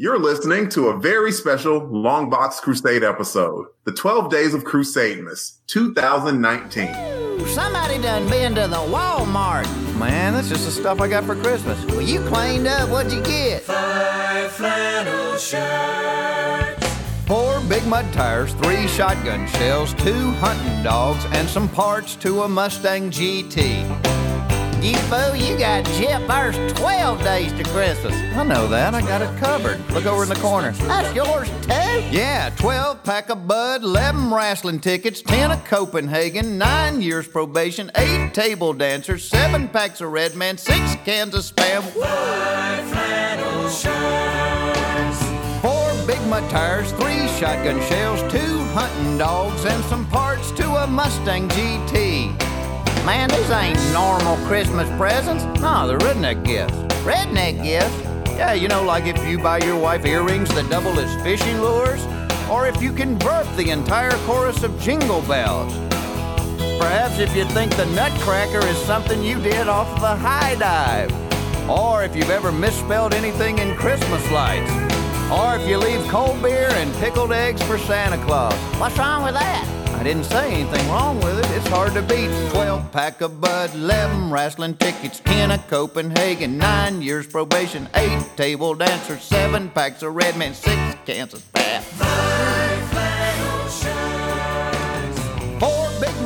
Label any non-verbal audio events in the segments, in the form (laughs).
You're listening to a very special Long Box Crusade episode, the 12 Days of Crusademas 2019. Somebody done been to the Walmart. Man, that's just the stuff I got for Christmas. Well, you cleaned up. What'd you get? Five flannel shirts. Four big mud tires, three shotgun shells, two hunting dogs, and some parts to a Mustang GT. You fool, you got Jip. There's 12 days to Christmas. I know that. I got it covered. Look over in the corner. That's yours, too? Yeah, 12 pack of Bud, 11 wrestling tickets, 10 of Copenhagen, 9 years probation, 8 table dancers, 7 packs of Red Man, 6 cans of Spam, Five flannel shirts. 4 big mud tires, 3 shotgun shells, 2 hunting dogs, and some parts to a Mustang GT. Man, these ain't normal Christmas presents. No, they're redneck gifts. Redneck gifts. Yeah, you know, like if you buy your wife earrings that double as fishing lures, or if you convert the entire chorus of jingle bells. Perhaps if you think the Nutcracker is something you did off of a high dive, or if you've ever misspelled anything in Christmas lights, or if you leave cold beer and pickled eggs for Santa Claus. What's wrong with that? I didn't say anything wrong with it. It's hard to beat. 12 pack of Bud, 11 wrestling tickets, 10 of Copenhagen, 9 years probation, 8 table dancers, 7 packs of Red Man, 6 cans of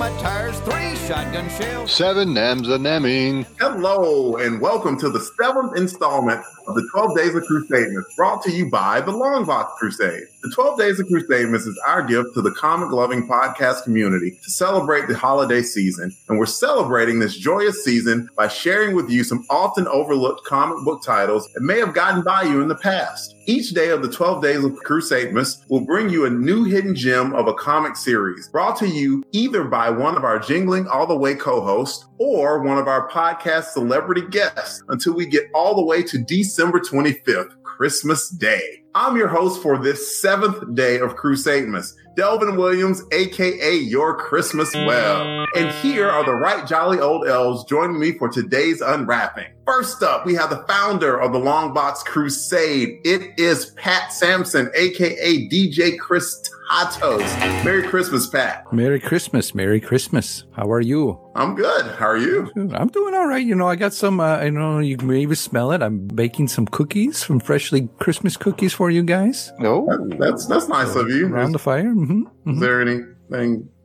4 big mud tires, 3 shotgun shells. Seven Nams a Nemming. Hello, and welcome to the seventh installment of the 12 Days of Crusademas, brought to you by the Long Box Crusade. The 12 Days of Crusademas is our gift to the comic loving podcast community to celebrate the holiday season, and we're celebrating this joyous season by sharing with you some often overlooked comic book titles that may have gotten by you in the past. Each day of the 12 Days of Crusademas will bring you a new hidden gem of a comic series, brought to you either by one of our jingling all the way co-hosts or one of our podcast celebrity guests until we get all the way to December 25th, Christmas Day. I'm your host for this seventh day of Crusademas, Delvin Williams, aka Your Christmas Well. And here are the right jolly old elves joining me for today's unwrapping. First up, we have the founder of the Long Box Crusade. It is Pat Sampson, aka DJ Chris Tatos. Merry Christmas, Pat. Merry Christmas, Merry Christmas. How are you? I'm good. How are you? I'm doing all right. You know, I got some. Uh, I know you can maybe smell it. I'm baking some cookies, some freshly Christmas cookies for you guys No. That's that's nice of you. around the fire. hmm Is there anything?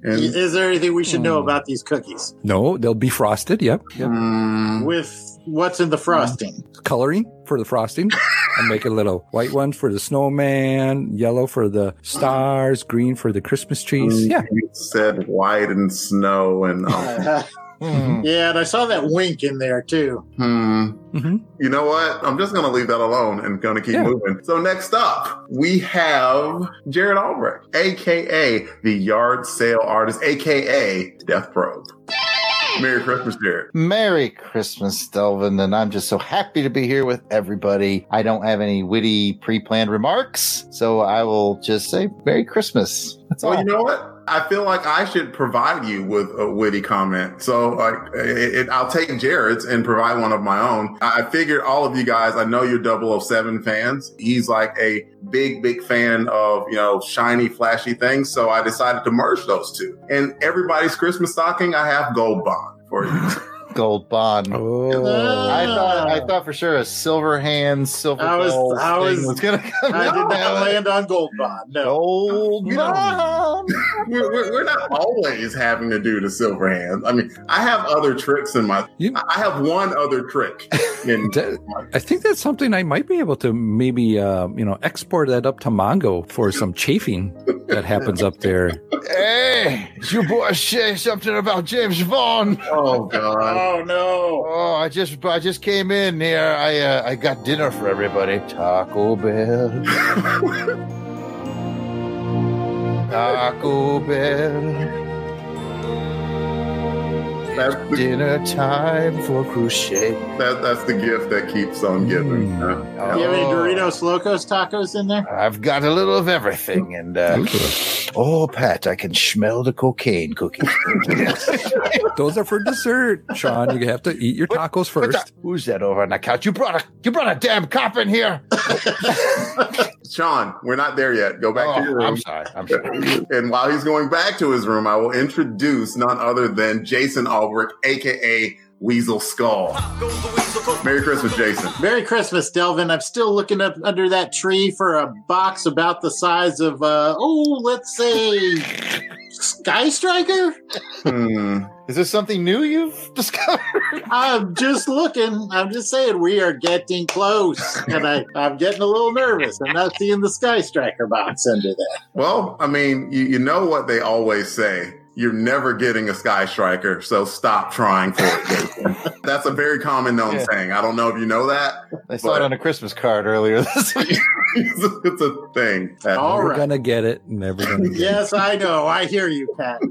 In, Is there anything we should know about these cookies? No, they'll be frosted. Yep, yep. Mm, With what's in the frosting? Coloring for the frosting. I'm making little white ones for the snowman, yellow for the stars, green for the Christmas trees. Yeah, You said white and snow and um, (laughs) yeah, and I saw that wink in there too. hmm. hmm You know what? I'm just gonna leave that alone and gonna keep Yeah. moving. So next up, we have Jared Albrecht, aka the yard sale artist, aka Death Probe. Merry Christmas, Jared. Merry Christmas, Delvin, and I'm just so happy to be here with everybody. I don't have any witty pre-planned remarks, so I will just say Merry Christmas. That's all. Well, you know what? I feel like I should provide you with a witty comment. So, like, it, it, I'll take Jared's and provide one of my own. I figured all of you guys, I know you're 007 fans. He's like a big, big fan of, you know, shiny, flashy things. So I decided to merge those two. And everybody's Christmas stocking, I have Gold Bond for you. (laughs) Gold Bond. Oh, I thought I thought for sure a silver hand, silver I was- balls I thing was- was gonna come. I did not land on Gold Bond. No. Gold You know- Bond. we're, we're, we're not always having to do the silver hand. I mean, I have other tricks in my, You- I have one other trick in That- I think that's something I might be able to maybe, uh, you know, export that up to Mongo for some chafing that happens up there. Hey, you boy say something about James Vaughn. Oh God. Oh no. Oh, I just I just came in here. I uh, I got dinner for everybody. Taco Bell. (laughs) Taco Bell. That's the, Dinner time for crochet. that, that's the gift that keeps on giving. Mm. huh? Do you have any Oh. Doritos Locos tacos in there? I've got a little of everything, and uh, Oh, Pat, I can smell the cocaine cookies. (laughs) Those are for dessert, Sean. You have to eat your tacos What's first. that? Who's that over on the couch? You brought a you brought a damn cop in here. (laughs) (laughs) Sean, we're not there yet. Go back to your Oh, room. I'm sorry. I'm sorry. (laughs) And while he's going back to his room, I will introduce none other than Jason Albrecht, aka Weasel Skull. Merry Christmas, Jason. Merry Christmas, Delvin. I'm still looking up under that tree for a box about the size of, uh, oh, let's say, Sky Striker. Hmm. Is this something new you've (laughs) discovered? I'm just looking. I'm just saying we are getting close, and I, I'm getting a little nervous. I'm not seeing the Sky Striker box under there. Well, I mean, you, you know what they always say. You're never getting a Sky Striker, so stop trying for it, Jason. (laughs) That's a very common known Yeah. saying. I don't know if you know that. I saw it on a Christmas card earlier this (laughs) week. it's, a, it's a thing. That- All Never right. gonna get it. Never gonna get it. Yes, I know. I hear you, Pat.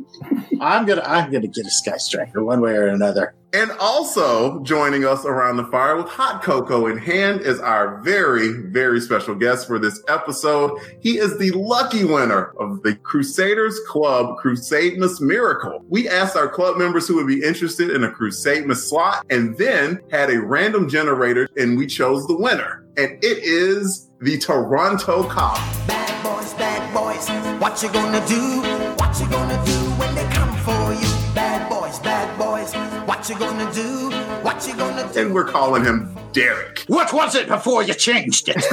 I'm gonna, I'm gonna get a Sky Striker one way or another. And also joining us around the fire with hot cocoa in hand is our very, very special guest for this episode. He is the lucky winner of the Crusaders Club Crusademas Miracle. We asked our club members who would be interested in a Crusademas slot and then had a random generator and we chose the winner. And it is the Toronto Cop. Bad boys, bad boys, what you gonna do? What you gonna do when they come for you? Bad boys, bad boys, what you gonna do? What you gonna do? And we're calling him Derek. What was it before you changed it?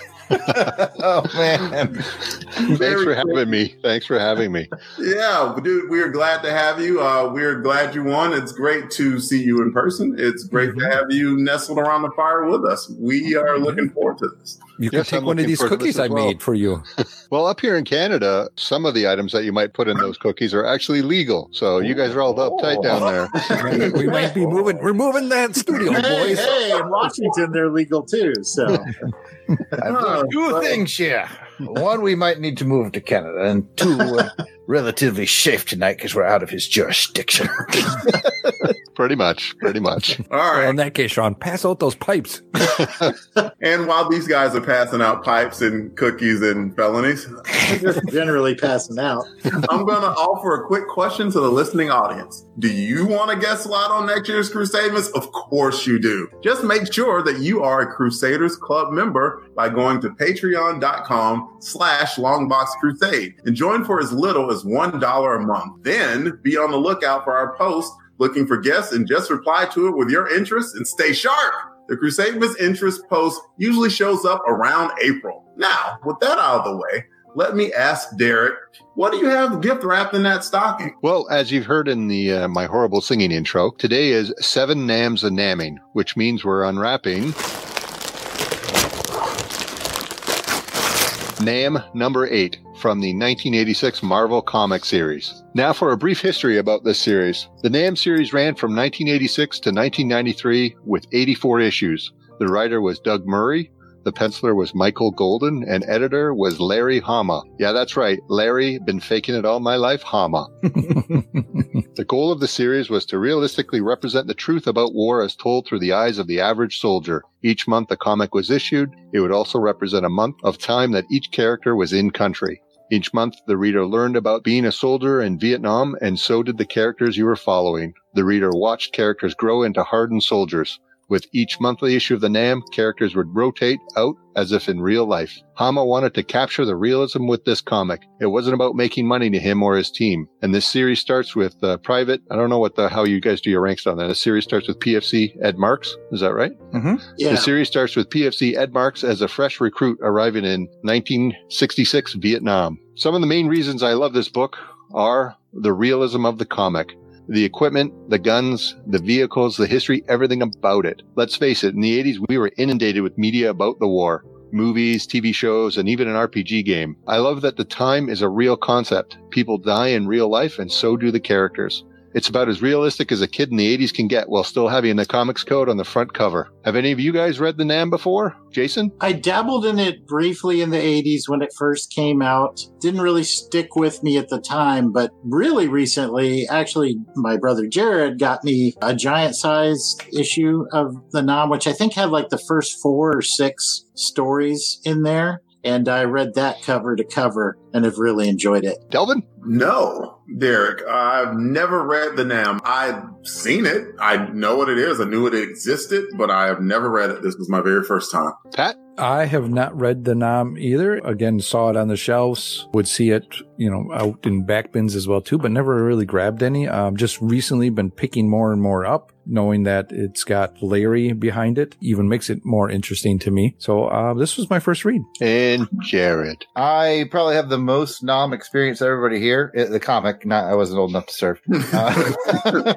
(laughs) (laughs) oh man. Thanks Very for having me. Thanks for having me. Yeah, dude, we are glad to have you. Uh, we're glad you won. It's great to see you in person. It's great to have you nestled around the fire with us. We are looking forward to this. You can Yes, take I'm one of these cookies I well. made for you. (laughs) Well, up here in Canada, some of the items that you might put in those cookies are actually legal. So you guys are all uptight oh. down there. (laughs) we might be moving. We're moving that studio, hey, boys. hey, in Washington they're legal too. So I've (laughs) learned oh, two things here. One, we might need to move to Canada, and two, we're relatively safe tonight because we're out of his jurisdiction. (laughs) Pretty much. Pretty much. All right. Well, in that case, Sean, pass out those pipes. (laughs) And while these guys are passing out pipes and cookies and felonies, just generally passing out. I'm going to offer a quick question to the listening audience. Do you want to guest slot on next year's Crusaders? Of course you do. Just make sure that you are a Crusaders Club member by going to patreon.com slash longbox crusade and join for as little as $1 a month. Then be on the lookout for our post looking for guests and just reply to it with your interest and stay sharp. The Crusaders interest post usually shows up around April. Now, with that out of the way, let me ask Derek, what do you have gift wrapped in that stocking? Well, as you've heard in the uh, my horrible singing intro, today is seven nams a namming, which means we're unwrapping Nam number eight from the 1986 Marvel comic series. Now for a brief history about this series. The Nam series ran from 1986 to 1993 with 84 issues. The writer was Doug Murray. The penciler was Michael Golden and editor was Larry Hama. Yeah, that's right. Larry, been faking it all my life, Hama. (laughs) The goal of the series was to realistically represent the truth about war as told through the eyes of the average soldier. Each month the comic was issued, it would also represent a month of time that each character was in country. Each month, the reader learned about being a soldier in Vietnam, and so did the characters you were following. The reader watched characters grow into hardened soldiers. With each monthly issue of the NAM, characters would rotate out as if in real life. Hama wanted to capture the realism with this comic. It wasn't about making money to him or his team. And this series starts with uh, Private. I don't know what the how you guys do your ranks on that. The series starts with PFC Ed Marks. Is that right? Mm-hmm. Yeah. The series starts with PFC Ed Marks as a fresh recruit arriving in 1966 Vietnam. Some of the main reasons I love this book are the realism of the comic. The equipment, the guns, the vehicles, the history, everything about it. Let's face it, in the 80s, we were inundated with media about the war. Movies, TV shows, and even an RPG game. I love that the time is a real concept. People die in real life, and so do the characters. It's about as realistic as a kid in the 80s can get while still having the comics code on the front cover. Have any of you guys read the NAM before? Jason? I dabbled in it briefly in the 80s when it first came out. Didn't really stick with me at the time, but really recently, actually, my brother Jared got me a giant sized issue of the Nam, which I think had like the first four or six stories in there. And I read that cover to cover and have really enjoyed it. Delvin? No, Derek, I've never read the Nam. I've seen it. I know what it is. I knew it existed, but I have never read it. This was my very first time. Pat? I have not read the Nam either. Again, saw it on the shelves, would see it, you know, out in back bins as well too, but never really grabbed any. Um, just recently been picking more and more up, knowing that it's got Larry behind it, even makes it more interesting to me. So uh, this was my first read. And Jared. I probably have the most Nam experience everybody here. The comic, not I wasn't old enough to serve. Uh,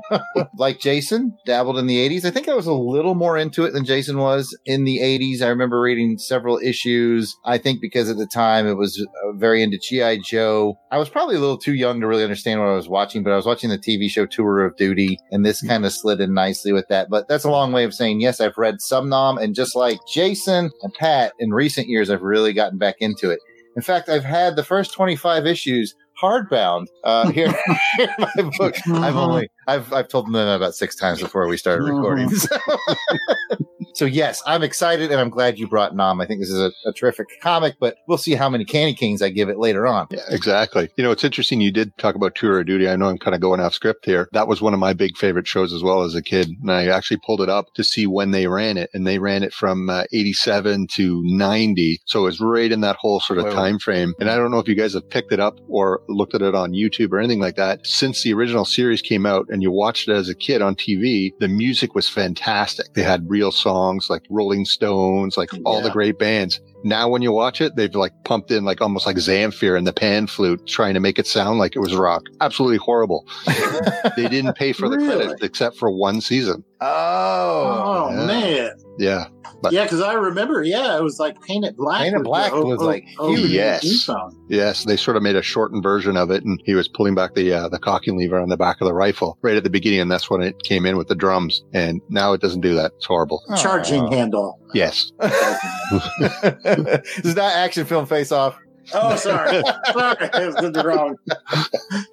(laughs) like Jason, dabbled in the 80s. I think I was a little more into it than Jason was in the 80s. I remember reading several issues. I think because at the time it was uh, very into G.I. Joe. I was probably a little too young to really understand what I was watching, but I was watching the TV show Tour of Duty, and this kind of slid in nicely with that. But that's a long way of saying, yes, I've read some Nam, and just like Jason and Pat, in recent years, I've really gotten back into it. In fact, I've had the first 25 issues hardbound uh, here, (laughs) here in my book. I've (laughs) only I've I've told them that about six times before we started recording. So. (laughs) so yes, I'm excited and I'm glad you brought Nam. I think this is a, a terrific comic, but we'll see how many candy canes I give it later on. Yeah, exactly. You know, it's interesting. You did talk about Tour of Duty. I know I'm kind of going off script here. That was one of my big favorite shows as well as a kid. And I actually pulled it up to see when they ran it and they ran it from uh, 87 to 90. So it was right in that whole sort of Whoa. time frame. And I don't know if you guys have picked it up or looked at it on YouTube or anything like that. Since the original series came out and you watched it as a kid on TV, the music was fantastic. They had real songs like Rolling Stones, like all the great bands. Now, when you watch it, they've like pumped in like almost like Zamfir and the pan flute, trying to make it sound like it was rock. Absolutely horrible. (laughs) they didn't pay for the Really? credit except for one season. Oh, Oh, yeah. man. Yeah. But Yeah, because I remember, yeah, it was like Painted Black. Painted the Black O- was, O- like, oh, huge. Yes. yes, they sort of made a shortened version of it, and he was pulling back the uh, the cocking lever on the back of the rifle right at the beginning, and that's when it came in with the drums. And now it doesn't do that. It's horrible. Charging handle. Yes. (laughs) (laughs) (laughs) is that action film face off. Oh, sorry. (laughs) sorry. I was the wrong.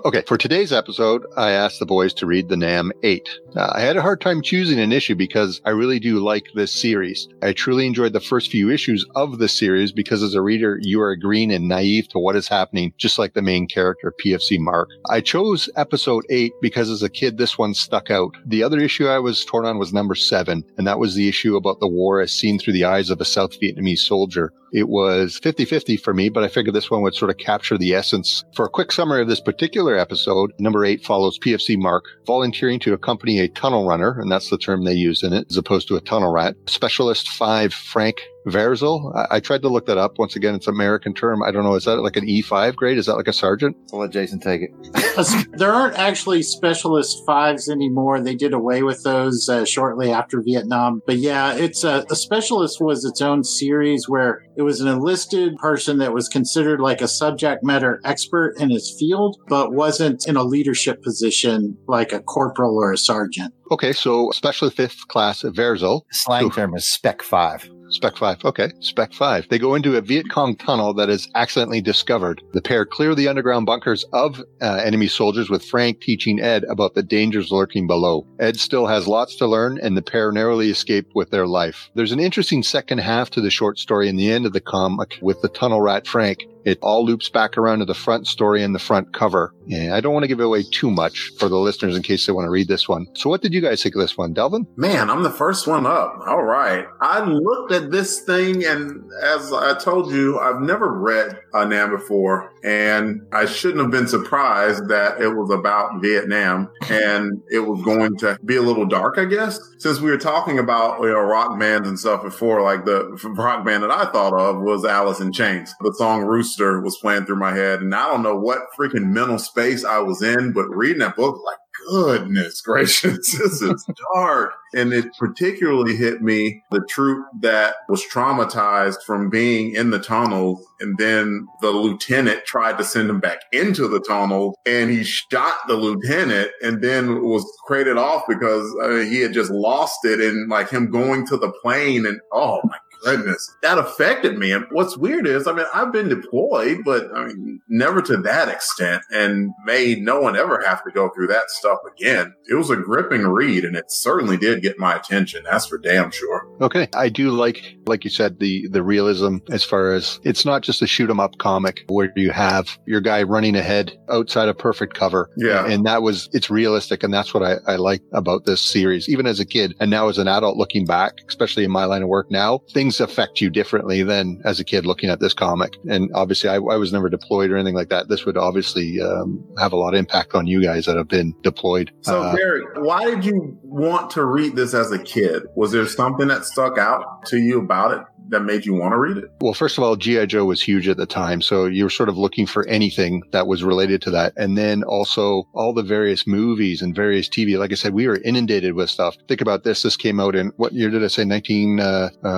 Okay, for today's episode, I asked the boys to read the NAM 8. Uh, I had a hard time choosing an issue because I really do like this series. I truly enjoyed the first few issues of the series because as a reader, you are green and naive to what is happening, just like the main character, PFC Mark. I chose episode 8 because as a kid, this one stuck out. The other issue I was torn on was number 7, and that was the issue about the war as seen through the eyes of a South Vietnamese soldier. It was 50-50 for me, but I figured this one would sort of capture the essence. For a quick summary of this particular episode, number eight follows PFC Mark volunteering to accompany a tunnel runner, and that's the term they use in it, as opposed to a tunnel rat. Specialist five, Frank Verzyl. I, I tried to look that up. Once again, it's an American term. I don't know. Is that like an E5 grade? Is that like a sergeant? I'll let Jason take it. (laughs) There aren't actually specialist fives anymore. They did away with those uh, shortly after Vietnam. But yeah, it's a, a specialist was its own series where it was an enlisted person that was considered like a subject matter expert in his field, but wasn't in a leadership position like a corporal or a sergeant. Okay, so Specialist Fifth Class Verzyl Slang Oof. term is Spec 5. Spec 5. Okay. Spec 5. They go into a Viet Cong tunnel that is accidentally discovered. The pair clear the underground bunkers of uh, enemy soldiers with Frank teaching Ed about the dangers lurking below. Ed still has lots to learn and the pair narrowly escape with their life. There's an interesting second half to the short story in the end of the comic with the tunnel rat Frank. It all loops back around to the front story and the front cover. And I don't want to give away too much for the listeners in case they want to read this one. So what did you guys think of this one, Delvin? Man, I'm the first one up. All right. I looked at this thing, and as I told you, I've never read a Nam before, and I shouldn't have been surprised that it was about Vietnam and it was going to be a little dark, I guess. Since we were talking about you know rock bands and stuff before, like the rock band that I thought of was Alice in Chains. The song Rooster was playing through my head, and I don't know what freaking mental space I was in, but reading that book, like goodness (laughs) gracious, this is dark. And it particularly hit me the troop that was traumatized from being in the tunnel. And then the lieutenant tried to send him back into the tunnel and he shot the lieutenant and then was crated off because uh, he had just lost it and like him going to the plane and oh my goodness, that affected me. And what's weird is, I mean, I've been deployed, but I mean, never to that extent and may no one ever have to go through that stuff again. It was a gripping read and it certainly did get my attention. That's for damn sure. Okay. I do like, like you said, the, the realism as far as it's not just a shoot 'em up comic where you have your guy running ahead outside of perfect cover. Yeah. And that was, it's realistic. And that's what I, I like about this series, even as a kid. And now as an adult looking back, especially in my line of work now, things affect you differently than as a kid looking at this comic. And obviously I, I was never deployed or anything like that. This would obviously um, have a lot of impact on you guys that have been deployed. So, Uh, Derek, why did you want to read this as a kid? Was there something that stuck out to you about it that made you want to read it? Well, first of all, G.I. Joe was huge at the time. So you were sort of looking for anything that was related to that. And then also all the various movies and various TV. Like I said, we were inundated with stuff. Think about this. This came out in what year did I say? 19, uh, uh,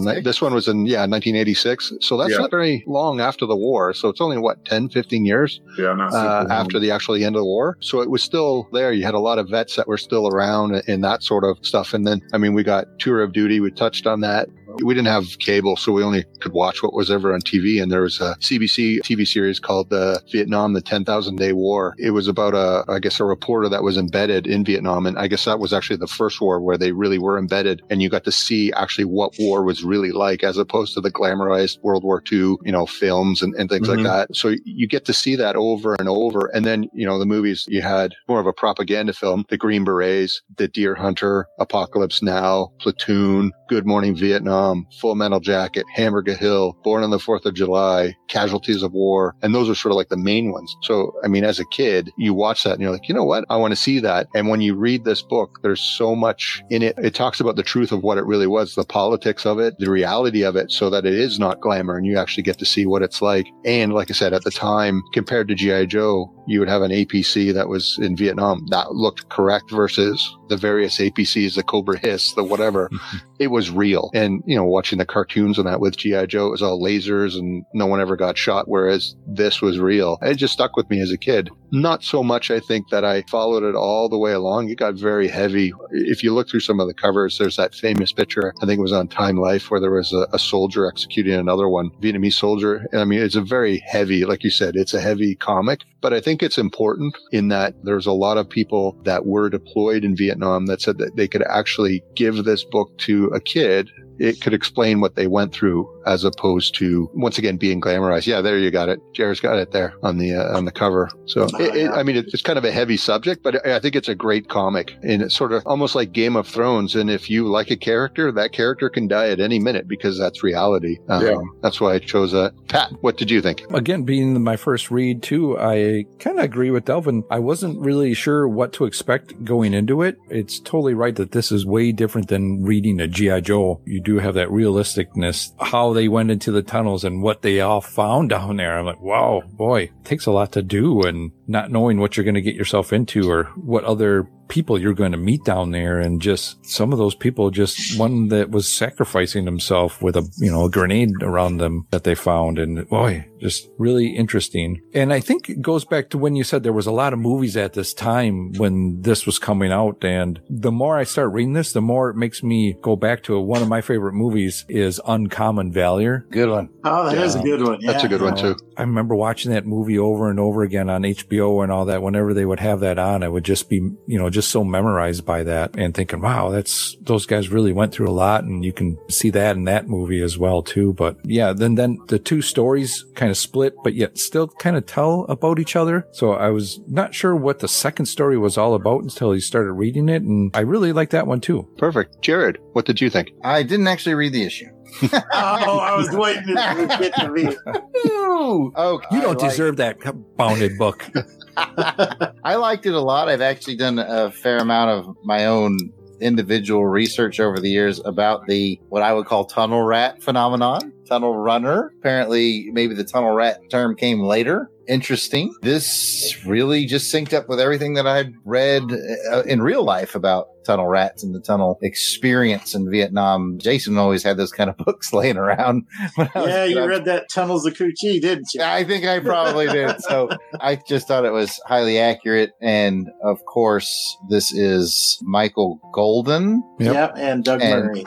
ni- this one was in, yeah, 1986. So that's Yeah. not very long after the war. So it's only what, 10, 15 years? Yeah, uh, after the actual end of the war. So it was still there. You had a lot of vets that were still around and that sort of stuff. And then, I mean, we got tour of duty. We touched on that. We didn't have cable, so we only could watch what was ever on TV. And there was a CBC TV series called uh, Vietnam, the 10,000 Day War. It was about a, I guess, a reporter that was embedded in Vietnam. And I guess that was actually the first war where they really were embedded and you got to see actually what war was really like as opposed to the glamorized World War II, you know, films and, and things Mhm. like that. So you get to see that over and over. And then, you know, the movies you had more of a propaganda film, The Green Berets, The Deer Hunter, Apocalypse Now, Platoon, Good Morning Vietnam, Um, Full Metal Jacket, Hamburger Hill, Born on the 4th of July, Casualties of War. And those are sort of like the main ones. So, I mean, as a kid, you watch that and you're like, you know what? I want to see that. And when you read this book, there's so much in it. It talks about the truth of what it really was, the politics of it, the reality of it, so that it is not glamour and you actually get to see what it's like. And like I said, at the time, compared to G.I. Joe, you would have an APC that was in Vietnam that looked correct versus the various APCs, the Cobra Hiss, the whatever. (laughs) it was real. And, you know, watching the cartoons on that with G.I. Joe, it was all lasers and no one ever got shot, whereas this was real. It just stuck with me as a kid. Not so much, I think, that I followed it all the way along. It got very heavy. If you look through some of the covers, there's that famous picture, I think it was on Time Life, where there was a, a soldier executing another one, Vietnamese soldier. I mean, it's a very heavy, like you said, it's a heavy comic, but I think it's important in that there's a lot of people that were deployed in Vietnam that said that they could actually give this book to a kid it could explain what they went through as opposed to once again being glamorized. Yeah, there you got it. Jared's got it there on the uh, on the cover. So it, it, I mean, it, it's kind of a heavy subject, but I think it's a great comic, and it's sort of almost like Game of Thrones. And if you like a character, that character can die at any minute because that's reality. Um, Yeah. That's why I chose that. Pat, what did you think? Again, being my first read too, I kind of agree with Delvin. I wasn't really sure what to expect going into it. It's totally right that this is way different than reading a G.I. Joe. You do have that realisticness, how they went into the tunnels and what they all found down there. I'm like, wow, boy, it takes a lot to do and not knowing what you're going to get yourself into or what other people you're going to meet down there. And just some of those people just one that was sacrificing himself with a you know a grenade around them that they found. And boy just really interesting. And i think it goes back to when you said there was a lot of movies at this time when this was coming out. And the more i start reading this the more it makes me go back to one of my favorite movies is uncommon valor. Good one. Oh, that is a good one. That's a good one too. I remember watching that movie over and over again on HBO and all that. Whenever they would have that on, I would just be, you know, just so memorized by that and thinking, wow, that's, those guys really went through a lot. And you can see that in that movie as well, too. But yeah, then, then the two stories kind of split, but yet still kind of tell about each other. So I was not sure what the second story was all about until he started reading it. And I really like that one too. Perfect. Jared, what did you think? I didn't actually read the issue. Oh, I was waiting to get to me. Oh, You don't like- deserve that bounded book. (laughs) I liked it a lot. I've actually done a fair amount of my own individual research over the years about the what I would call tunnel rat phenomenon, tunnel runner. Apparently, maybe the tunnel rat term came later. Interesting. This really just synced up with everything that I'd read uh, in real life about tunnel rats and the tunnel experience in Vietnam. Jason always had those kind of (laughs) books laying around. when I was Yeah, you read that Tunnels of Cu Chi, didn't you? I think I probably did. (laughs) So I just thought it was highly accurate. And of course, this is Michael Golden. Yep. Yep, and Doug And- Murray.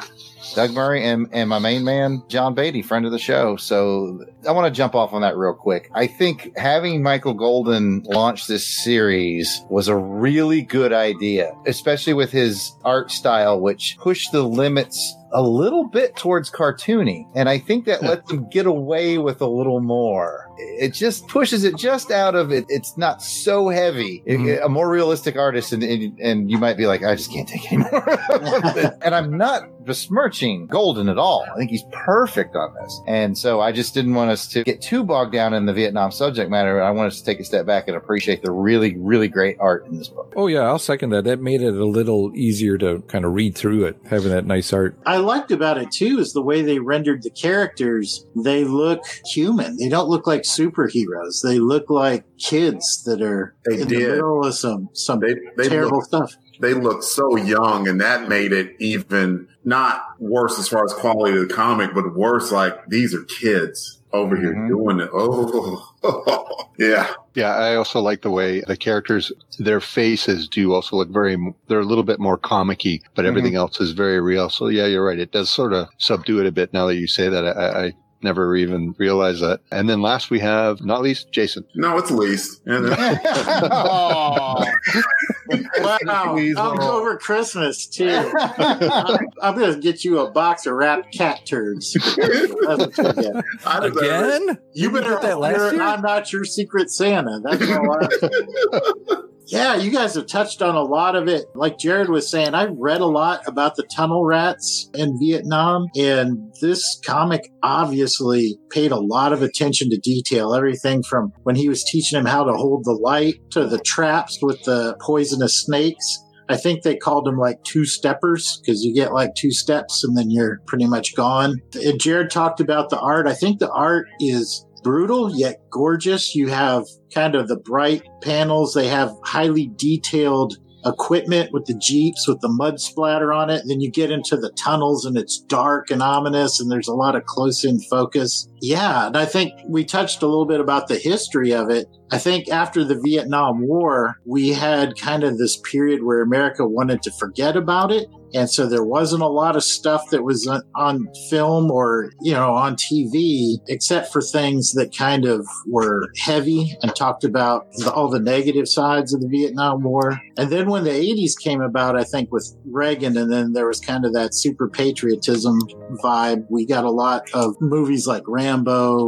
Doug Murray and, and my main man, John Beatty, friend of the show. So I want to jump off on that real quick. I think having Michael Golden launch this series was a really good idea, especially with his art style, which pushed the limits a little bit towards cartoony. And I think that lets them get away with a little more. It just pushes it just out of it. It's not so heavy. It- Mhm. a more realistic artist, and, and, and you might be like, I just can't take it anymore. (laughs) and I'm not besmirching Golden at all. I think he's perfect on this. And so I just didn't want us to get too bogged down in the Vietnam subject matter. I wanted us to take a step back and appreciate the really, really great art in this book. Oh yeah, I'll second that. That made it a little easier to kind of read through it, having that nice art. I liked about it too is the way they rendered the characters. They look human. They don't look like superheroes. They look like kids that are They in did. the middle of some some They they terrible look, stuff. They look so young, and that made it even not worse as far as quality of the comic, but worse like these are kids over here Mhm. doing it. Oh, (laughs) yeah. Yeah, I also like the way the characters, their faces do also look very, they're a little bit more comic-y, but everything else is very real. So yeah, you're right. It does sort of subdue it a bit now that you say that. I, I never even realized that. And then last we have, not least, Jason. No, it's least. (laughs) (laughs) (laughs) And then- Aw. Wow, Please, I'm Laurel. over Christmas too. I'm, (laughs) I'm gonna get you a box of wrapped cat turds. That's what you. Again? You better that last year? I'm not your secret Santa. That's all I (laughs) Yeah, you guys have touched on a lot of it. Like Jared was saying, I read a lot about the tunnel rats in Vietnam, and this comic obviously paid a lot of attention to detail. Everything from when he was teaching him how to hold the light to the traps with the poisonous snakes. I think they called them like two steppers because you get like two steps and then you're pretty much gone. And Jared talked about the art. I think the art is brutal yet gorgeous. You have kind of the bright panels. They have highly detailed equipment with the jeeps with the mud splatter on it. then you get into the tunnels and it's dark and ominous and there's a lot of close in focus. Yeah. And I think we touched a little bit about the history of it. I think after the Vietnam War, we had kind of this period where America wanted to forget about it. And so there wasn't a lot of stuff that was on, film or, you know, on TV, except for things that kind of were heavy and talked about all the negative sides of the Vietnam War. And then when the 80s came about, I think with Reagan, and then there was kind of that super patriotism vibe, we got a lot of movies like Rambo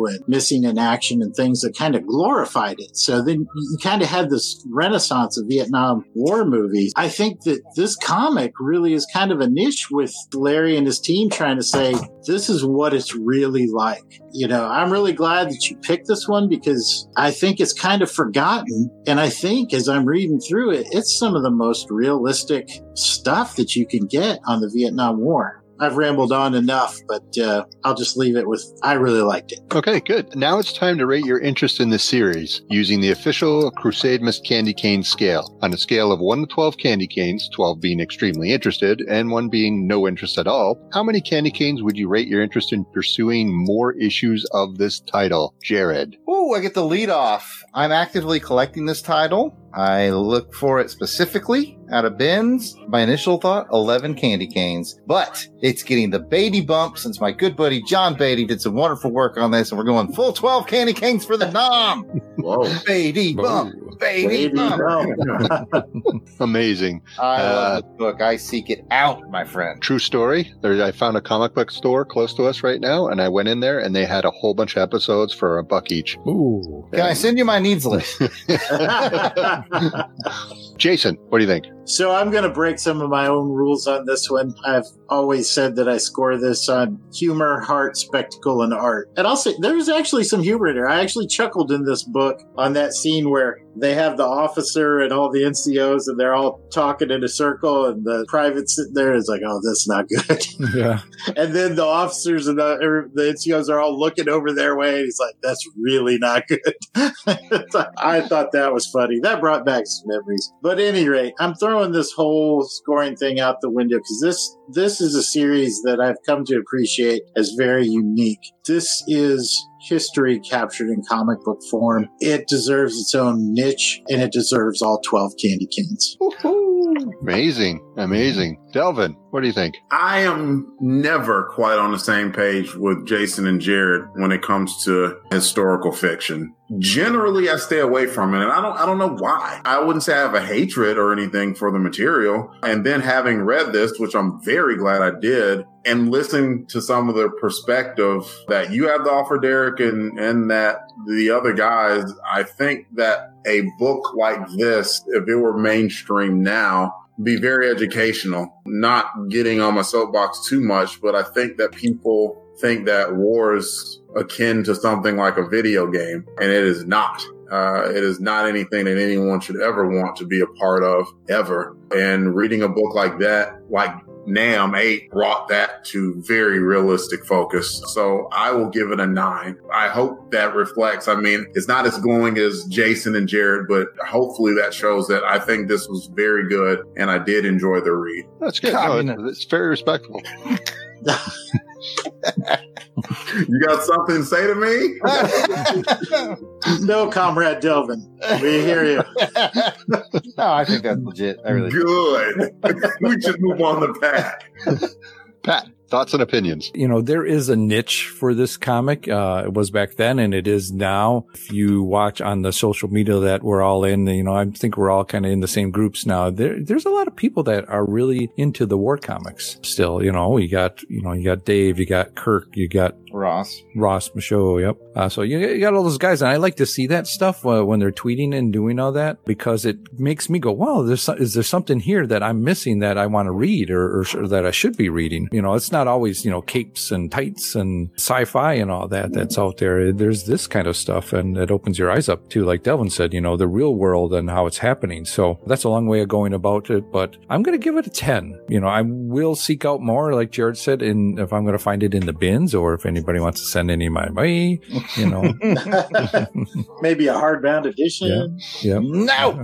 and Missing in Action and things that kind of glorified it. So then you kind of had this renaissance of Vietnam War movies. I think that this comic really is kind of a niche with Larry and his team trying to say, this is what it's really like. You know, I'm really glad that you picked this one because I think it's kind of forgotten. And I think as I'm reading through it, it's some of the most realistic stuff that you can get on the Vietnam War. I've rambled on enough, but uh, I'll just leave it with I really liked it. Okay, good. Now it's time to rate your interest in this series using the official Crusademas Candy Cane scale. On a scale of 1 to 12 candy canes, 12 being extremely interested and 1 being no interest at all, how many candy canes would you rate your interest in pursuing more issues of this title? Jared. Ooh, I get the lead off. I'm actively collecting this title. I look for it specifically out of bins. My initial thought, 11 candy canes, but it's getting the Beatty bump since my good buddy John Beatty did some wonderful work on this and we're going full 12 candy canes for the Nam. Whoa. Beatty bump. Beatty Baby, bump. no. (laughs) Amazing. I Uh, love this book. I seek it out, my friend. True story. There, I found a comic book store close to us right now, and I went in there, and they had a whole bunch of episodes for a buck each. Ooh. Can I send you my needs list? (laughs) (laughs) (laughs) Jason, what do you think? So I'm going to break some of my own rules on this one. I've always said that I score this on humor, heart, spectacle, and art. And I'll say there's actually some humor in there. I actually chuckled in this book on that scene where they have the officer and all the NCOs and they're all talking in a circle and the private sitting there is like, oh, that's not good. (laughs) (laughs) Yeah. and then the officers and the, er, the NCOs are all looking over their way. And he's like, that's really not good. (laughs) I thought that was funny. That brought back some memories. But at any rate, I'm throwing this whole scoring thing out the window because this this is a series that I've come to appreciate as very unique. This is history captured in comic book form. It deserves its own niche and it deserves all 12 candy canes. Amazing. Amazing. Delvin, what do you think? I am never quite on the same page with Jason and Jared when it comes to historical fiction. Generally, I stay away from it, and I don't. I don't know why. I wouldn't say I have a hatred or anything for the material. And then having read this, which I'm very glad I did, and listening to some of the perspective that you have to offer, Derek, and and that the other guys, I think that a book like this, if it were mainstream now, be very educational. Not getting on my soapbox too much, but I think that people think that war is akin to something like a video game, and it is not. Uh, it is not anything that anyone should ever want to be a part of ever. And reading a book like that, like NAM 8 brought that to very realistic focus. So I will give it a nine. I hope that reflects, I mean, it's not as glowing as Jason and Jared, but hopefully that shows that I think this was very good and I did enjoy the read. That's good. (laughs) God, No, I mean, it's, it's very respectable. (laughs) (laughs) You got something to say to me? No, Comrade Delvin. We hear you. no, I think that's legit. I really. Good. (laughs) we should move on the pack. Pat, thoughts and opinions. you know, there is a niche for this comic. Uh, it was back then and it is now. If you watch on the social media that we're all in, you know, I think we're all kind of in the same groups now. There, there's a lot of people that are really into the war comics still. You know, you got, you know, you got Dave, you got Kirk, you got Ross. Ross Michaud. Yep. Uh, so you, you got all those guys, and I like to see that stuff uh, when they're tweeting and doing all that because it makes me go, "Wow, there's is there something here that I'm missing that I want to read or, or, or that I should be reading?" You know, it's not always you know capes and tights and sci-fi and all that that's out there. There's this kind of stuff, and it opens your eyes up too. Like Delvin said, you know, the real world and how it's happening. So that's a long way of going about it, but I'm going to give it a ten. You know, I will seek out more, like Jared said, in if I'm going to find it in the bins or if anybody wants to send any of my way, you know. (laughs) Maybe a hardbound edition. Yeah, No.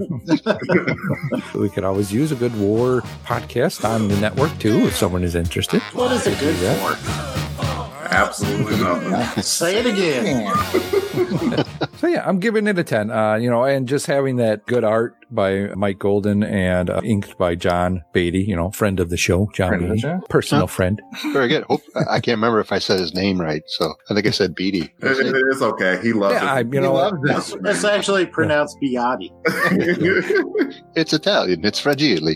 (laughs) we could always use a good war podcast on the network too if someone is interested. What is it good Yeah. For? Absolutely nothing. (laughs) Say it again. (laughs) So yeah, I'm giving it a 10. Uh, you know, and just having that good art by Mike Golden and uh, inked by John Beatty, you know, friend of the show, John Friend Beatty, show? personal friend. Very good. Hope, I can't remember if I said his name right, so I think I said Beatty. It- it- it's okay. He loves Yeah, I, it. you know, It's, it's actually pronounced Biotti. (laughs) It's Italian. It's fragile.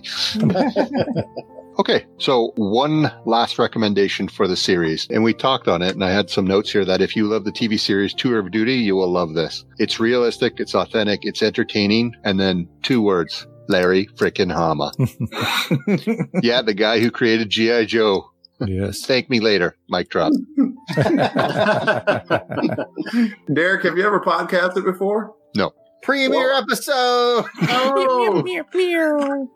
Okay, so one last recommendation for the series, and we talked on it, and I had some notes here that if you love the TV series Tour of Duty, you will love this. It's realistic, it's authentic, it's entertaining, and then two words. Larry frickin' Hama. (laughs) yeah, the guy who created G.I. Joe. yes. Thank me later. Mic drop. (laughs) Derek, have you ever podcasted before? Premiere episode. (laughs) Oh,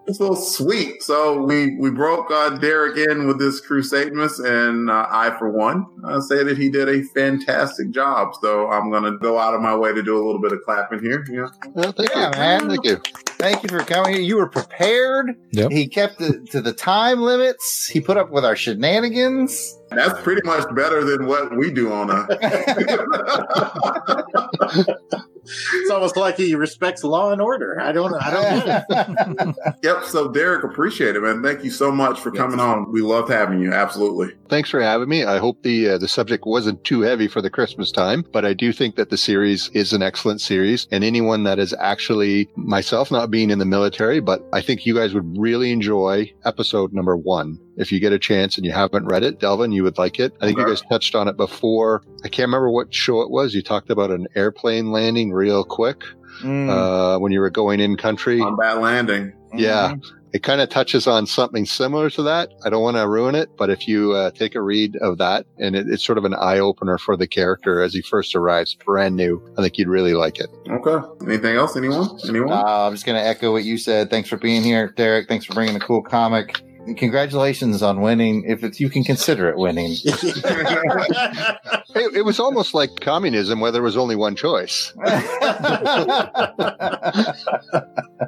it's a little sweet. So we we broke uh, Derek in with this Crusademas, and uh, I, for one, uh, say that he did a fantastic job. So I'm going to go out of my way to do a little bit of clapping here. Yeah. Well, thank Yeah, you. man. Thank you. Thank you for coming. here. You were prepared. Yep. He kept it to the time limits. He put up with our shenanigans. That's pretty much better than what we do on a. (laughs) (laughs) (laughs) It's almost like he respects law and order. I don't. I don't get (laughs) it. yep. So Derek, appreciate it, man. Thank you so much for coming on. We loved having you. Absolutely. Thanks for having me. I hope the uh, the subject wasn't too heavy for the Christmas time, but I do think that the series is an excellent series. And anyone that is actually myself not being in the military, but I think you guys would really enjoy episode number one. If you get a chance and you haven't read it, Delvin, you would like it. I think you guys touched on it before. I can't remember what show it was. You talked about an airplane landing real quick Mm. uh, when you were going in country. Combat landing. Yeah. It kind of touches on something similar to that. I don't want to ruin it, but if you uh, take a read of that, and it, it's sort of an eye opener for the character as he first arrives, brand new, I think you'd really like it. Okay. Anything else? Anyone? Anyone? Uh, I'm just going to echo what you said. Thanks for being here, Derek. Thanks for bringing a cool comic. And congratulations on winning. If it's you can consider it winning. (laughs) (laughs) It, it was almost like communism, where there was only one choice. (laughs)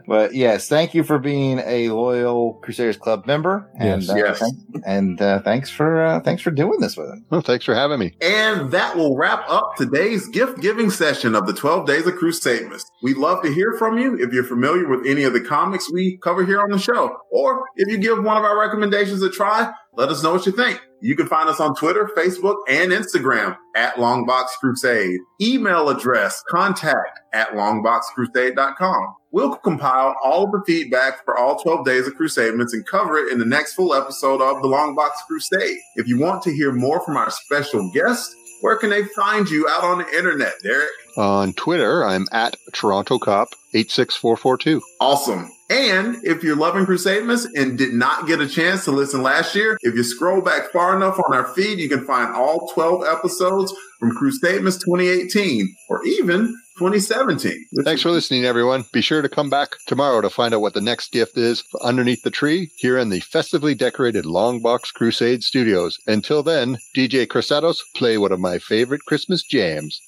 but yes, thank you for being a loyal Crusaders Club member, and Yes. uh, Yes. thank- and uh, thanks for uh, thanks for doing this with us. Well, thanks for having me. And that will wrap up today's gift giving session of the 12 Days of Crusademas. We'd love to hear from you if you're familiar with any of the comics we cover here on the show, or if you give one of our recommendations a try, let us know what you think. You can find us on Twitter, Facebook, and Instagram at Longbox Crusade. Email address contact at longboxcrusade.com. We'll compile all of the feedback for all 12 days of Crusademas and cover it in the next full episode of the Longbox Crusade. If you want to hear more from our special guests, where can they find you out on the internet, Derek? On Twitter, I'm at Toronto Cop 86442. Awesome. And if you're loving Crusademas and did not get a chance to listen last year, if you scroll back far enough on our feed, you can find all 12 episodes from Crusademas 2018 or even 2017. Thanks for listening, everyone. Be sure to come back tomorrow to find out what the next gift is underneath the tree here in the festively decorated Longbox Crusade Studios. Until then, DJ Crusados, play one of my favorite Christmas jams.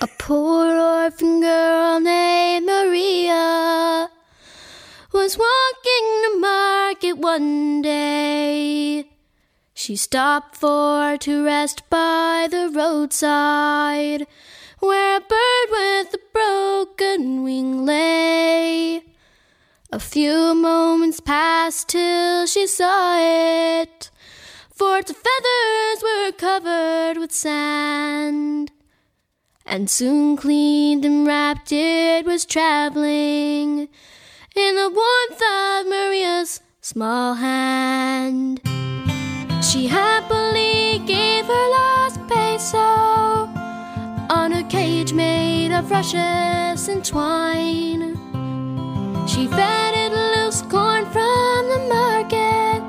A poor orphan girl named Maria was walking to market one day. She stopped for to rest by the roadside, where a bird with a broken wing lay. A few moments passed till she saw it, for its feathers were covered with sand. And soon cleaned and wrapped it was traveling in the warmth of Maria's small hand. She happily gave her last peso cage made of rushes and twine. She fed it loose corn from the market,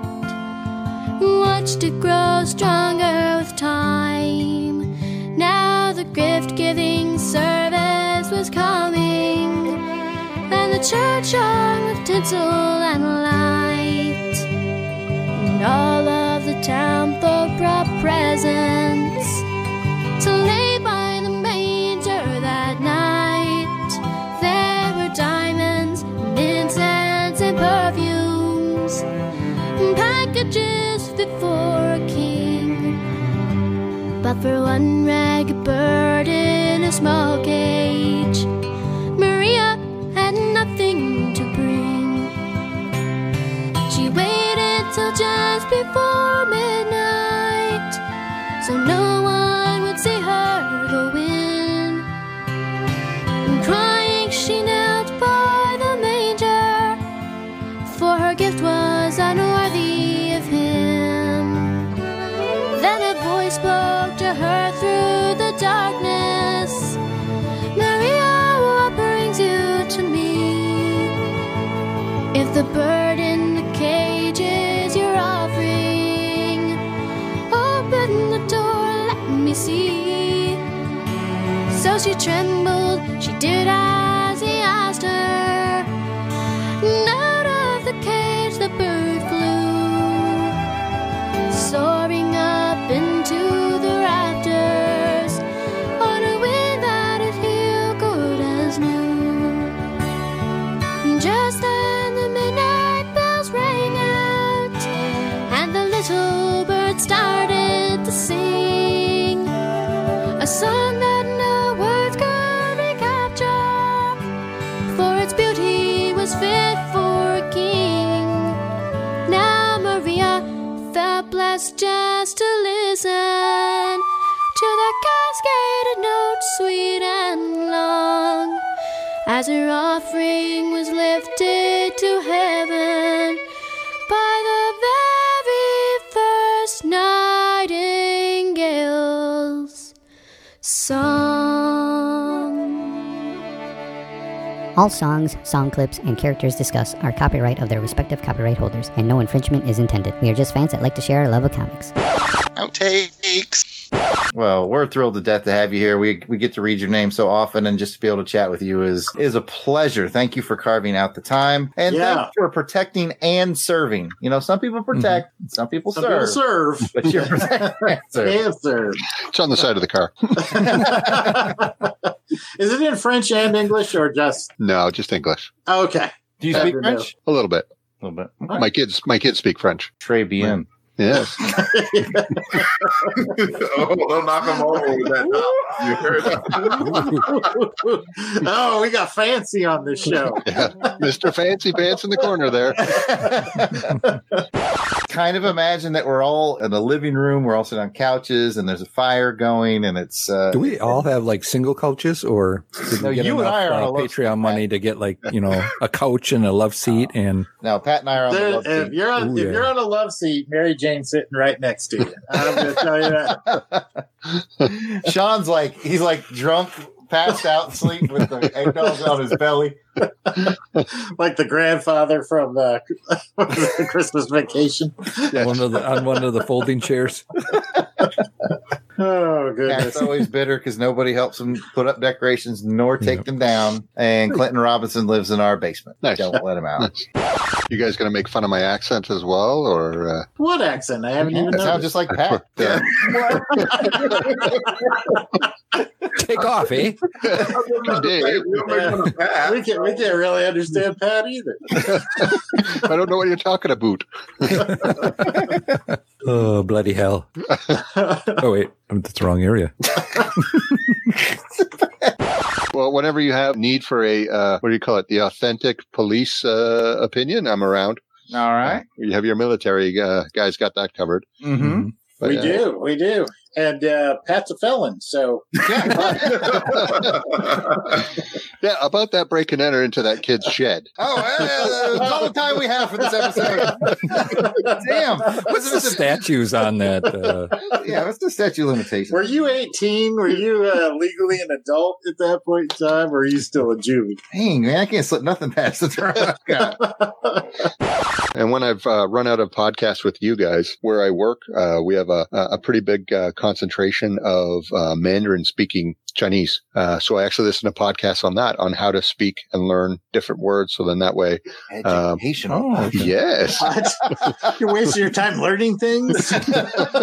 watched it grow stronger with time. Now the gift giving service was coming, and the church hung with tinsel and light. And all of the town folk brought presents for one ragged bird in a small cage, voice spoke to her through the darkness. Maria, what brings you to me? If the bird in the cage is your offering, open the door, let me see. So she trembled, she did as All songs, song clips, and characters discussed are copyright of their respective copyright holders, and no infringement is intended. We are just fans that like to share our love of comics. Outtakes. Well, we're thrilled to death to have you here. We we get to read your name so often, and just to be able to chat with you is is a pleasure. Thank you for carving out the time, and Yeah. thanks for protecting and serving. You know, some people mm-hmm. protect, some people Some serve, people serve. (laughs) but you're protecting (laughs) and serve. It's on the side of the car. (laughs) Is it in French and English or just No, just English. okay? Do you speak didn't know. French? A little bit. A little bit. My kids, my kids speak French. Très bien. Yes. (laughs) oh, don't knock them over with that. You heard that? (laughs) oh, we got fancy on this show. (laughs) Yeah. Mr. Fancy Pants in the corner there. kind of imagine that we're all in a living room. We're all sitting on couches, and there's a fire going, and it's. Uh, Do we all have like single couches, or did No, we get you and I are on uh, a love Patreon money to get like you know a couch and a love seat and now, Pat and I are on the There- love if seat. you're on Ooh, if yeah. you're on a love seat, Mary Jane's sitting right next to you. I'm going to tell you that. (laughs) Sean's like he's like drunk, passed out, asleep with the eggnog on his belly. (laughs) like the grandfather from uh, (laughs) Christmas Vacation. one of the on one of the folding chairs. Oh Pat's goodness! always bitter because nobody helps him put up decorations nor take them down. And Clinton Robinson lives in our basement. Nice. Don't let him out. You guys going to make fun of my accent as well, or uh, What accent? I haven't even It sounds just like Pat. (laughs) Take off, eh? (laughs) Dave. We don't make fun of Pat. we can't we can't really understand Pat either. (laughs) I don't know what you're talking about. Oh bloody hell! Oh wait, I'm that's the wrong area. Well, whenever you have need for a uh, what do you call it, the authentic police uh, opinion, I'm around. All right. You have your military uh, guys got that covered. Mm-hmm. But, we uh, do, we do, and uh, Pat's a felon, so (laughs) (laughs) (laughs) Yeah, about that break and enter into that kid's shed. (laughs) Oh, well, that's all the time we have for this episode. (laughs) Damn. What's the statues on that? Uh, Yeah, what's the statute limitation? were you 18? Were you uh, legally an adult at that point in time, or are you still a juvie? Dang, man, I can't slip nothing past the throat I've. (laughs) And when I've uh, run out of podcasts with you guys, where I work, uh, we have a, a pretty big uh, concentration of uh, Mandarin speaking Chinese. Uh, so I actually listen to podcasts on that, on how to speak and learn different words. So then that way, um, Educational. oh, yes. What? (laughs) You're wasting your time learning things. (laughs)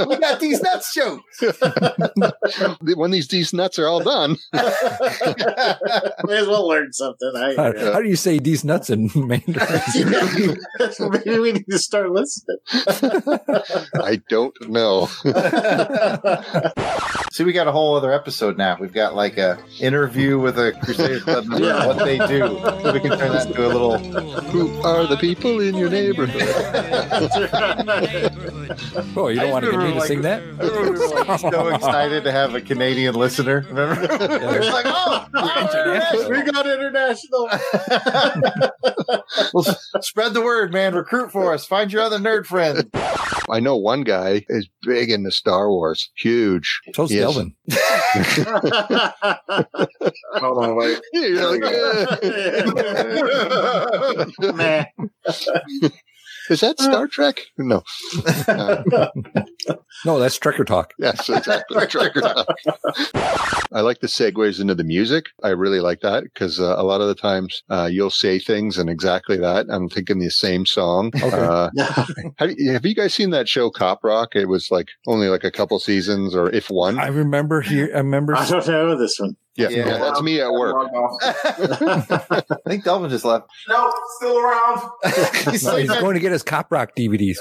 we got these nuts jokes. when these these nuts are all done, (laughs) May as well learn something. I, how, how do you say these nuts in Mandarin? Maybe we need to start listening. I don't know. See, we got a whole other episode now. We've got like a interview with a Crusader Club member, Yeah. what they do. So we can turn that into a little. Who are the people in your neighborhood? (laughs) Oh, you don't I want to remember, get me to like- sing that? I remember (laughs) we were like so excited to have a Canadian listener. Remember? (laughs) It's like, oh, oh International. we got international. well, spread the word, man. Recruit for us. Find your other nerd friend. I know one guy is big into Star Wars, huge. So's Yes. (laughs) Delvin. Hold on, wait. You're like. Man, is that Star Trek? No. (laughs) (laughs) No, that's Trekker Talk. (laughs) yes, exactly. Trek. I like the segues into the music. I really like that because uh, a lot of the times uh, you'll say things and exactly that. I'm thinking the same song. Uh, (laughs) have, you, have you guys seen that show Cop Rock? It was like only like a couple seasons or if one. I remember here. I remember. I don't know this one. yeah, Yeah. yeah, that's me at work. (laughs) I think Delvin just left. No, still around. He's No, he's going to get his Cop Rock DVDs.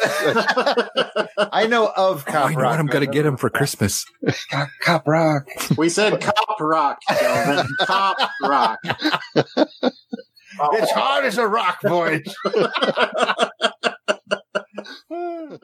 I know love Cop oh, I know Rock. What I'm going to get him for Christmas. Cop, Rock. We said Cop Rock, (laughs) cop Rock. It's hard as a rock, boys. (laughs)